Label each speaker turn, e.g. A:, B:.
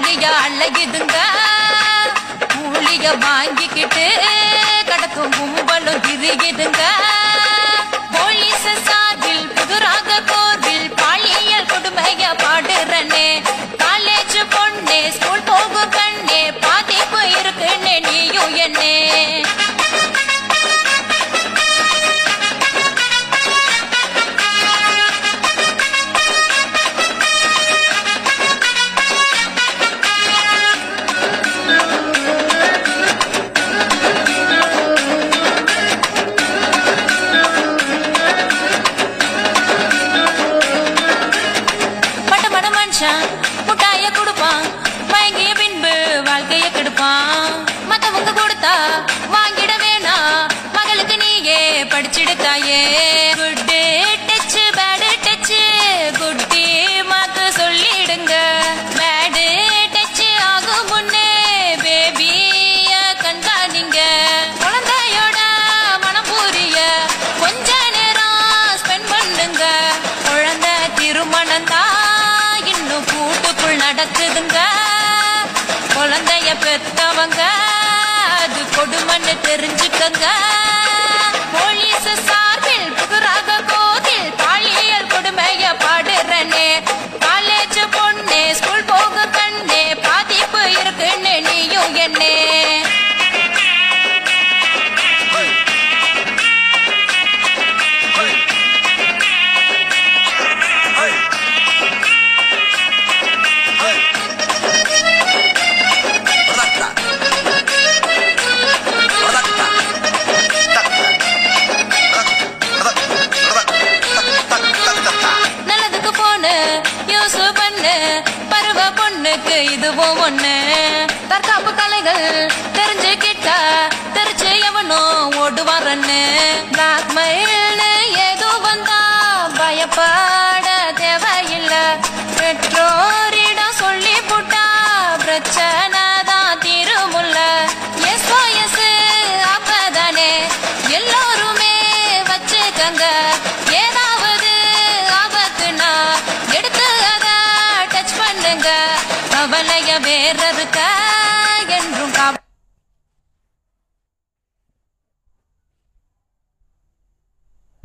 A: ஜாலியா அழகிதுங்க. கூலிய வாங்கிக்கிட்டு கடத்தும் கும்பலும் திரியுதுங்க நீயே படிச்சிடுத்தாயே குட்டு டச்சு பேடு டச்சு குட்டி மாத்து சொல்லிடுங்க. பேடு டச்சு ஆகும் முன்னே. பேபிய கண்காணிங்க. குழந்தையோட மனம் புரிய. கொஞ்ச நேரம் ஸ்பெண்ட் பண்ணுங்க. குழந்தை திருமணம் தான் இன்னும் கூட்டுக்குள் நடக்குதுங்க. குழந்தைய பெத்தவங்க அது கொடுமன்னு தெரிஞ்சுக்கங்க. நீயும் நல்லதுக்கு போன யூஸ் பண்ணு பருவ பொண்ணுக்கு இதுவும் ஒண்ணு. தெரியாது தெரிஞ்சு கிட்ட தெரிச்சு எவனும் ஓடுவாரன்னு. பிளாக் மயில்னு எது வந்தா பயப்பாட தேவையில்ல. பெற்றோரிடம் சொல்லி போட்டா பிரச்சனை தான் திருமுல்ல. எஸ் எஸ் அப்பதானே எல்லோருமே வச்சுக்கங்க. ஏதாவது ஆபத்துனா எடுத்து அதை டச் பண்ணுங்க. அவளைய வேற இருக்கா 心中高